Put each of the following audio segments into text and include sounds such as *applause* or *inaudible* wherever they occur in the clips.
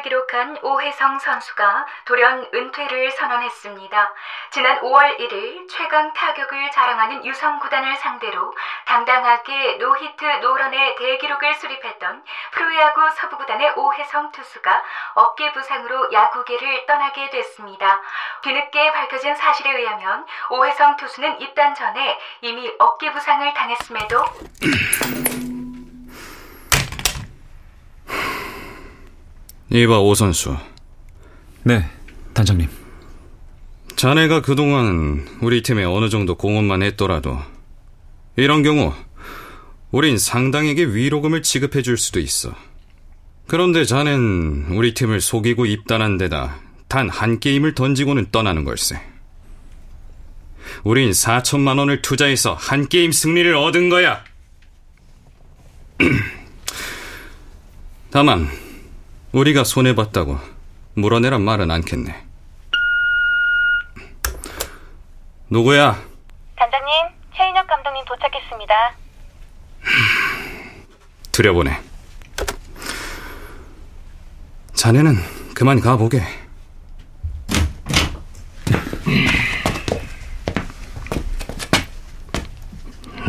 게임을 기록한 오혜성 선수가 돌연 은퇴를 선언했습니다. 지난 5월 1일 최강 타격을 자랑하는 유성 구단을 상대로 당당하게 노히트 노런의 대기록을 수립했던 프로야구 서부구단의 오혜성 투수가 어깨 부상으로 야구계를 떠나게 됐습니다. 뒤늦게 밝혀진 사실에 의하면 오혜성 투수는 입단 전에 이미 어깨 부상을 당했음에도 이봐 오 선수. 네, 단장님. 자네가 그동안 우리 팀에 어느 정도 공헌만 했더라도 이런 경우 우린 상당에게 위로금을 지급해 줄 수도 있어. 그런데 자넨 우리 팀을 속이고 입단한 데다 단 한 게임을 던지고는 떠나는 걸세. 우린 4천만 원을 투자해서 한 게임 승리를 얻은 거야. *clears throat* 다만 우리가 손해봤다고 물어내란 말은 않겠네. 누구야? 단장님, 최인혁 감독님 도착했습니다. 들여보내. 자네는 그만 가보게.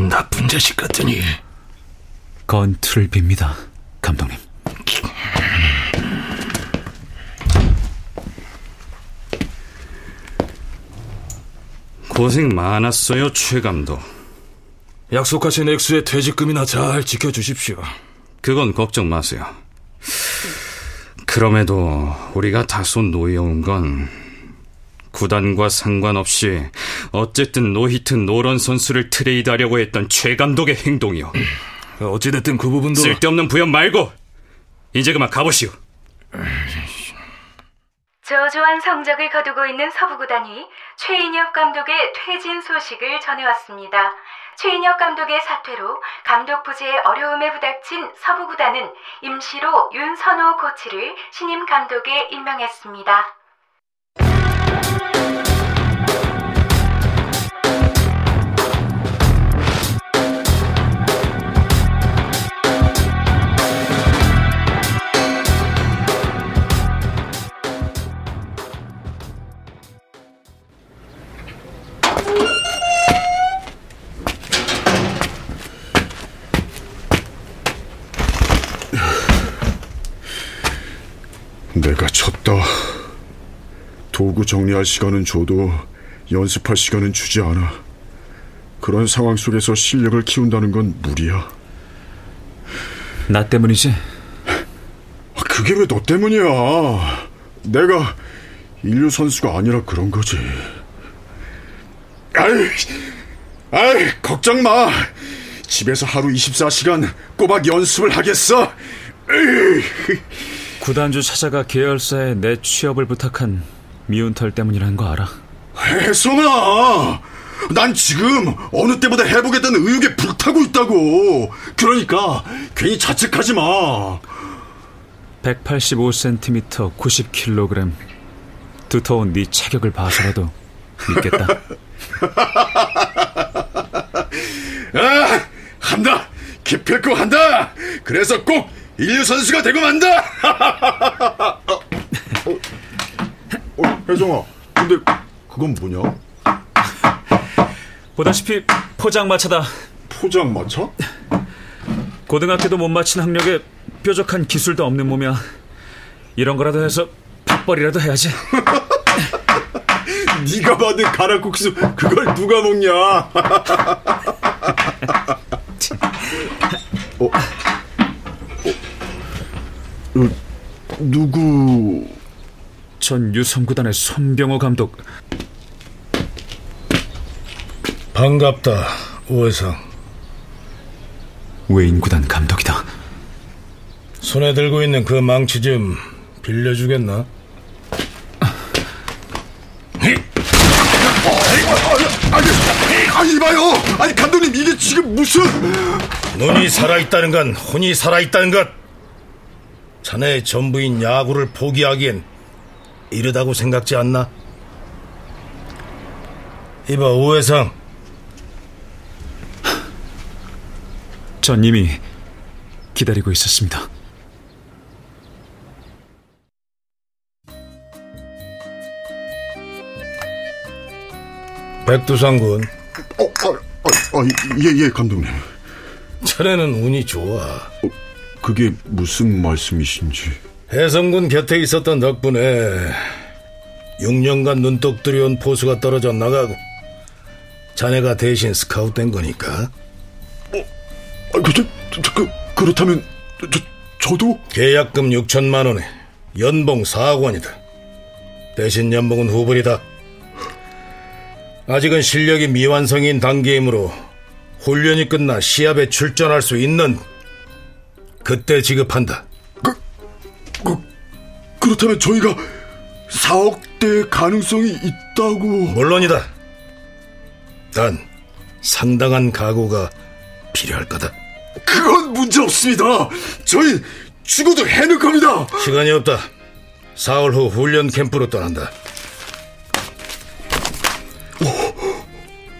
나쁜 자식 같더니 건투를 빕니다, 감독님. 고생 많았어요, 최 감독. 약속하신 액수의 퇴직금이나 잘 지켜주십시오. 그건 걱정 마세요. 그럼에도 우리가 다소 놓여온 건 구단과 상관없이 어쨌든 노히트 노런 선수를 트레이드하려고 했던 최 감독의 행동이요. 어찌됐든 그 부분도 쓸데없는 부연 말고 이제 그만 가보시오. 저조한 성적을 거두고 있는 서부구단이 최인혁 감독의 퇴진 소식을 전해왔습니다. 최인혁 감독의 사퇴로 감독 부재의 어려움에 부닥친 서부구단은 임시로 윤선호 코치를 신임 감독에 임명했습니다. 졌다. 도구 정리할 시간은 줘도 연습할 시간은 주지 않아. 그런 상황 속에서 실력을 키운다는 건 무리야. 나 때문이지? 그게 왜 너 때문이야? 내가 인류 선수가 아니라 그런 거지. 아이, 아이, 걱정 마. 집에서 하루 24시간 꼬박 연습을 하겠어. 에이. 구단주 찾아가 계열사에 내 취업을 부탁한 미운 털 때문이라는 거 알아? 혜성아! 난 지금 어느 때보다 해보겠다는 의욕에 불타고 있다고. 그러니까 괜히 자책하지 마. 185cm, 90kg. 두터운 네 체격을 봐서라도 믿겠다. *laughs* 아, 한다. 기필코 한다. 그래서 꼭 인류 선수가 되고 만다. *laughs* 어, 어, 혜성아, 근데 그건 뭐냐? 보다시피 포장마차다. 포장마차? 고등학교도 못 마친 학력에 뾰족한 기술도 없는 몸이야. 이런 거라도 해서 밥벌이라도 해야지. *laughs* 네가 받은 가락국수 그걸 누가 먹냐? *laughs* 어, 누구? 전 유성구단의 손병호 감독. 반갑다, 오해성. 웨인 구단 감독이다. 손에 들고 있는 그 망치 좀 빌려주겠나? 아니, 아니 봐요. 아니 감독님 이게 지금 무슨? 눈이 살아있다는 건 혼이 살아있다는 것. 자네의 전부인 야구를 포기하기엔 이르다고 생각지 않나? 이봐 오해상 전 이미 기다리고 있었습니다. 백두산군 어, 아, 아, 아, 예, 예, 감독님. 자네는 운이 좋아 어, 그게 무슨 말씀이신지. 해성군 곁에 있었던 덕분에 6년간 눈독 들여온 포수가 떨어져 나가고 자네가 대신 스카웃 된 거니까. 아, 그, 저, 저, 그, 그렇다면 저, 저도? 계약금 6천만 원에 연봉 4억 원이다. 대신 연봉은 후불이다. 아직은 실력이 미완성인 단계이므로 훈련이 끝나 시합에 출전할 수 있는 그때 지급한다 그, 그렇다면 저희가 4억대 가능성이 있다고. 물론이다. 단 상당한 각오가 필요할 거다. 그건 문제 없습니다. 저희 죽어도 해낼 겁니다. 시간이 없다. 사흘 후 훈련 캠프로 떠난다.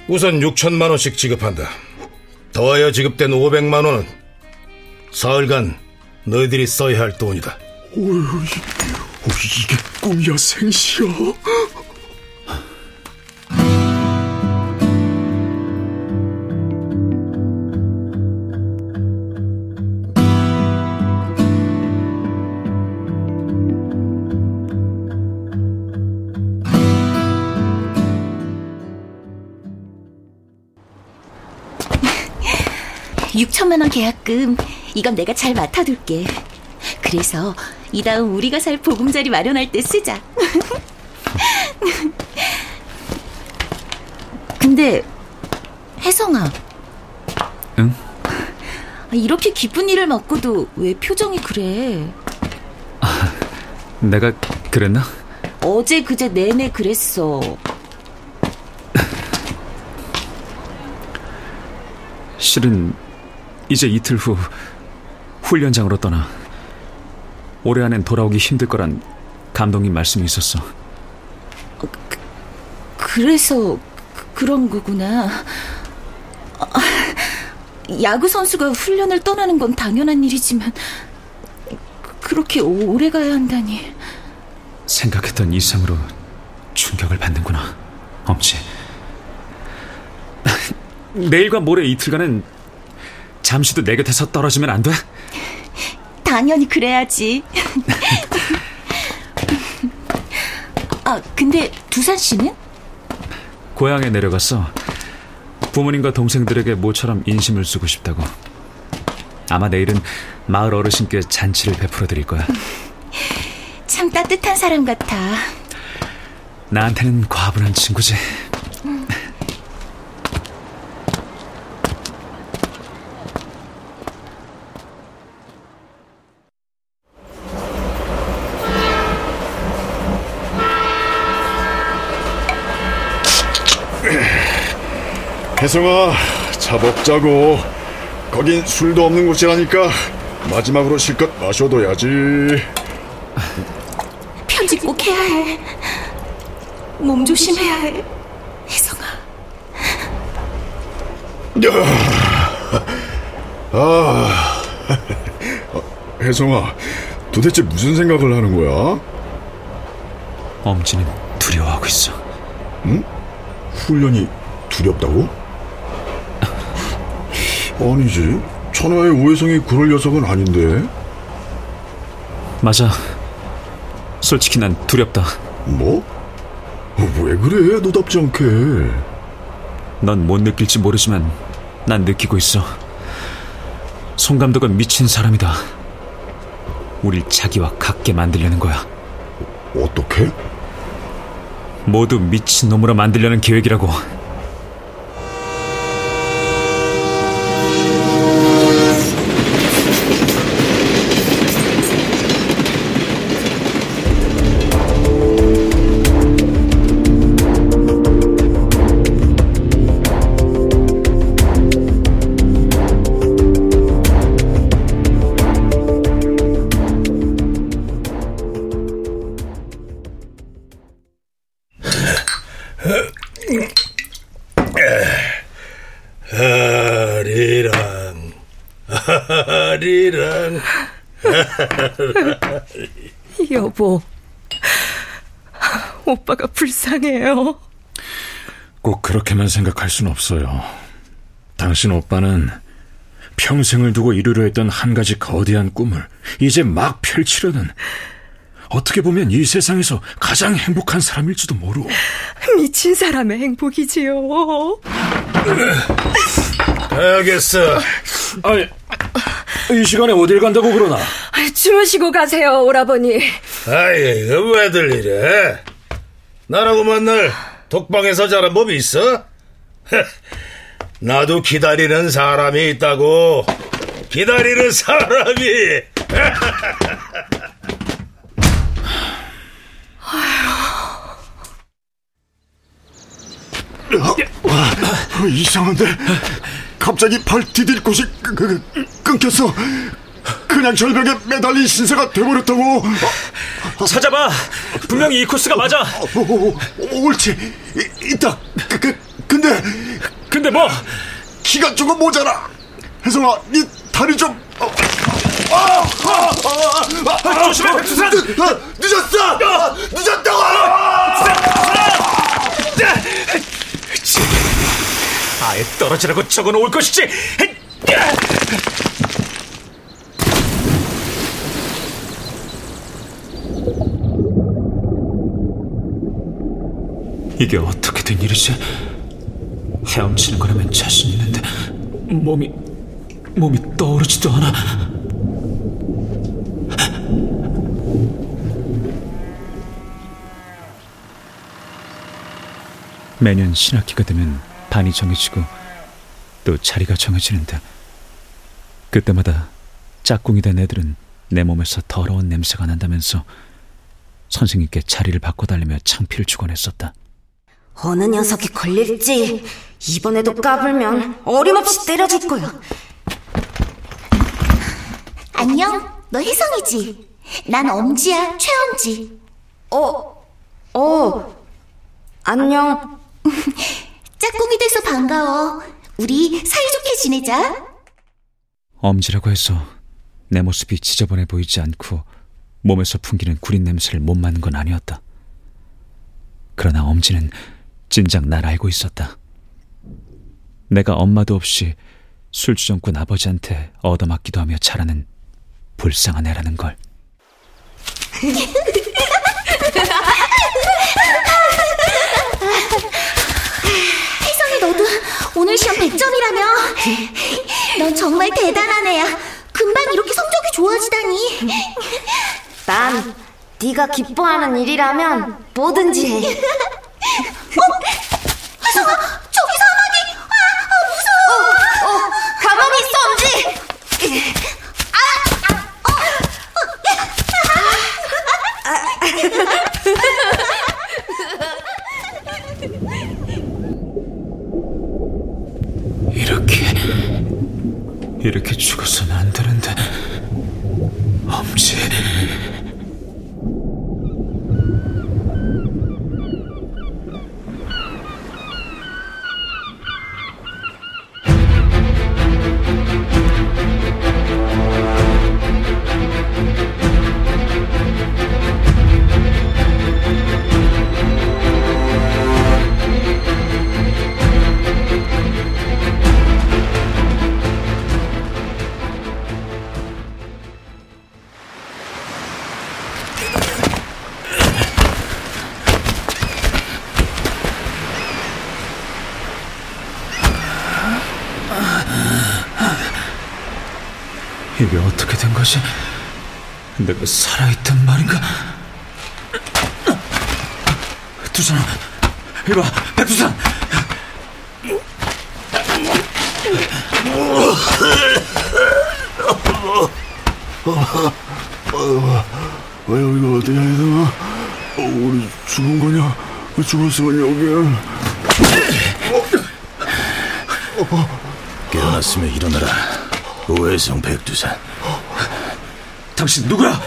우선 6천만 원씩 지급한다. 더하여 지급된 500만 원은 사흘간 너희들이 써야 할 돈이다. 어휴, 이게 꿈이야 생시야. 육천만 원 계약금. 이건 내가 잘 맡아둘게. 그래서 이 다음 우리가 살 보금자리 마련할 때 쓰자. *laughs* 근데 혜성아. 응? 이렇게 기쁜 일을 맡고도 왜 표정이 그래? 내가 그랬나? 어제 그제 내내 그랬어. 실은 이제 이틀 후 훈련장으로 떠나 올해 안엔 돌아오기 힘들 거란 감독님 말씀이 있었어. 그래서 그- 그런 거구나. 아, 야구 선수가 훈련을 떠나는 건 당연한 일이지만 그렇게 오래 가야 한다니. 생각했던 이상으로 충격을 받는구나. 엄지. *laughs* 내일과 모레 이틀간은 잠시도 내 곁에서 떨어지면 안 돼? 당연히 그래야지. 아, 근데 두산 씨는? 고향에 내려가서 부모님과 동생들에게 모처럼 인심을 쓰고 싶다고. 아마 내일은 마을 어르신께 잔치를 베풀어 드릴 거야. 참 따뜻한 사람 같아. 나한테는 과분한 친구지. 혜성아, 차 먹자고. 거긴 술도 없는 곳이라니까 마지막으로 실컷 마셔둬야지. 편집 꼭 해야 해. 몸 조심해야 해. 혜성아. 아, 혜성아, 도대체 무슨 생각을 하는 거야? 엄지는 두려워하고 있어. 훈련이 두렵다고? 아니지. 천하의 오해성이 그럴 녀석은 아닌데. 맞아. 솔직히 난 두렵다. 뭐? 어, 왜 그래? 너답지 않게. 넌 못 느낄지 모르지만 난 느끼고 있어. 송 감독은 미친 사람이다. 우릴 자기와 같게 만들려는 거야. 어떻게? 모두 미친 놈으로 만들려는 계획이라고. 아리랑. *laughs* 여보, 오빠가 불쌍해요. 꼭 그렇게만 생각할 순 없어요. 당신 오빠는 평생을 두고 이루려 했던 한 가지 거대한 꿈을 이제 막 펼치려는 어떻게 보면 이 세상에서 가장 행복한 사람일지도 모르. 미친 사람의 행복이지요. 가야겠어. 아니, 이 시간에 어딜 간다고 그러나? 주무시고 가세요, 오라버니. 아이, 이거 왜들 이래? 나라고 만날 독방에서 자란 법이 있어? *laughs* 나도 기다리는 사람이 있다고. 기다리는 사람이. *laughs* 어, 이상한데 갑자기 발 디딜 곳이 끄, 끄, 끊겼어. 그냥 절벽에 매달린 신세가 돼버렸다고. 찾아봐. 분명히 이 코스가 맞아. 어, 어, 어, 옳지. 이, 있다. 그, 그, 근데 근데 뭐? 키가 조금 모자라. 혜성아, 네 다리 좀. 어, 아, 아, 아, 아, 아, 조심해, 백두산! 늦, 아, 늦었어. 아, 늦었다고. 아예 떨어지라고 적어놓을 것이지. 이게 어떻게 된 일이지? 헤엄치는 거라면 자신 있는데 몸이 몸이 떠오르지도 않아. 매년 신학기가 되면 반이 정해지고 또 자리가 정해지는데 그때마다 짝꿍이 된 애들은 내 몸에서 더러운 냄새가 난다면서 선생님께 자리를 바꿔달라며 창피를 주곤 했었다. 어느 녀석이 걸릴지 이번에도 까불면 어림없이 때려줄 거야. 안녕, 너 혜성이지? 난 엄지야, 최엄지. 어, 어, 안녕. *laughs* 짝꿍이 돼서 반가워. 우리 사이좋게 지내자. 엄지라고 해서 내 모습이 지저분해 보이지 않고 몸에서 풍기는 구린 냄새를 못 맡는 건 아니었다. 그러나 엄지는 진작 날 알고 있었다. 내가 엄마도 없이 술주정꾼 아버지한테 얻어맞기도 하며 자라는 불쌍한 애라는 걸. *laughs* 혜성이 너도 오늘 시험 100점이라며? 넌 정말 대단한 애야. 금방 이렇게 성적이 좋아지다니. 난 네가 기뻐하는 일이라면 뭐든지 해. 혜성아, 저기 사마귀! 아, 아 무서워! 어, 가만히 있어, 엄지. 이렇게 이렇게 죽어 이게 어떻게 된 거지? 내가 살아있단 말인가? 두산아, 이봐, 백두산! 왜 여기가 어디야, 혜성아? 어, 우리 죽은 거냐? 죽었으면 여기는. 깨어났으면 일어나라. 오해성 백두산. 당신 누구야?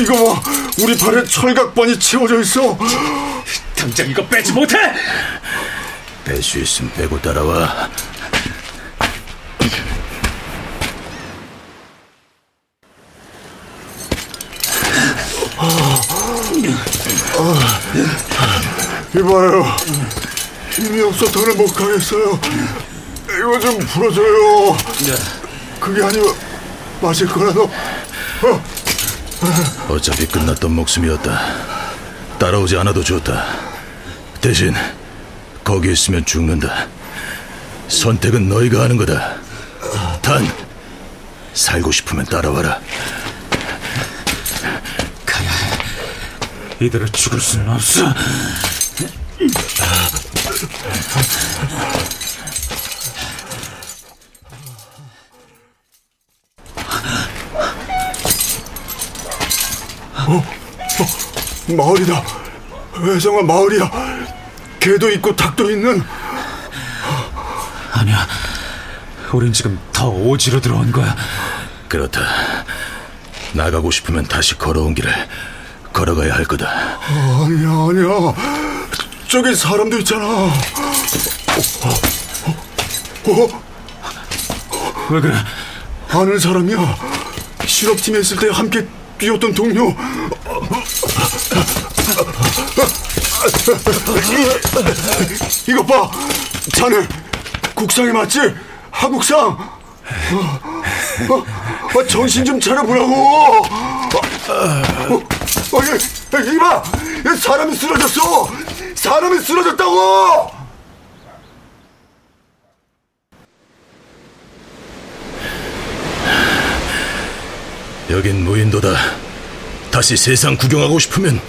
이거 봐, 우리 발에 철각반이 채워져 있어. 당장 이거 빼지 못해! 뺄 수 있으면 빼고 따라와. 이봐요. 힘이 없어 더는 못 가겠어요. 이거 좀 풀어줘요. 그게 아니고 마실 거라도. 어, 어차피 끝났던 목숨이었다. 따라오지 않아도 좋다. 대신 거기 있으면 죽는다. 선택은 너희가 하는 거다. 단 살고 싶으면 따라와라. 이대로 죽을 수는 없어. 마을이다. 외성아 마을이야. 개도 있고 닭도 있는. 아니야. 우린 지금 더 오지로 들어온 거야. 그렇다. 나가고 싶으면 다시 걸어온 길을 걸어가야 할 거다. 아니야 아니야. 저기 사람도 있잖아. 어, 어, 왜 그래? 아는 사람이야. 실업팀에 있을 때 함께 뛰었던 동료. 이것 봐, 자네 국상이 맞지? 하국상. 어, 어, 어, 정신 좀 차려보라고. 어, 어, 어, 이, 이봐, 사람이 쓰러졌어. 사람이 쓰러졌다고. 여긴 무인도다. 다시 세상 구경하고 싶으면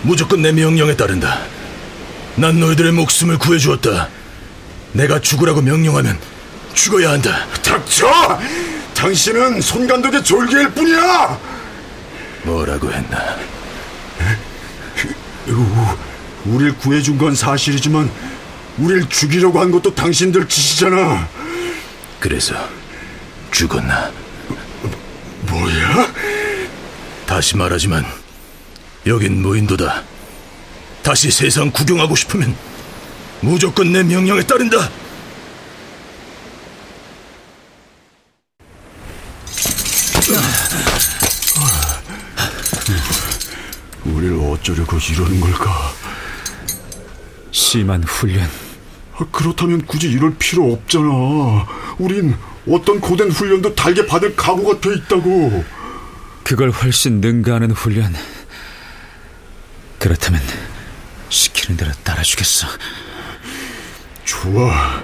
무조건 내 명령에 따른다. 난 너희들의 목숨을 구해주었다. 내가 죽으라고 명령하면 죽어야 한다. 닥쳐! 당신은 손간독의 졸개일 뿐이야! 뭐라고 했나? 우릴 구해준 건 사실이지만 우릴 죽이려고 한 것도 당신들 짓이잖아. 그래서 죽었나? 다시 말하지만 여긴 무인도다. 다시 세상 구경하고 싶으면 무조건 내 명령에 따른다. 우릴 어쩌려고 이러는 걸까? 심한 훈련. 아, 그렇다면 굳이 이럴 필요 없잖아. 우린 어떤 고된 훈련도 달게 받을 각오가 돼 있다고. 그걸 훨씬 능가하는 훈련. 그렇다면 시키는 대로 따라주겠어. 좋아.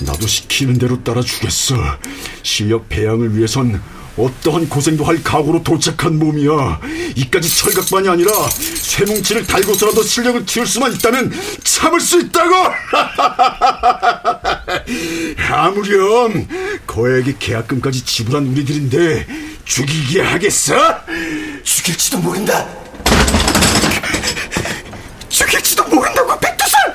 나도 시키는 대로 따라주겠어. 실력 배양을 위해선 어떠한 고생도 할 각오로 도착한 몸이야. 이까지 철각반이 아니라 쇠뭉치를 달고서라도 실력을 키울 수만 있다면 참을 수 있다고! *laughs* 아무렴 거액의 계약금까지 지불한 우리들인데 죽이게 하겠어? 죽일지도 모른다. 죽일지도 모른다고 백두산!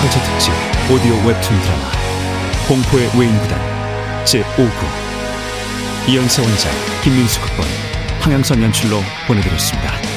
K컬처 특집 오디오 웹툰 드라마 공포의 외인구단 제5구 이영세 원작 김민수 극본 황양선 연출로 보내드렸습니다.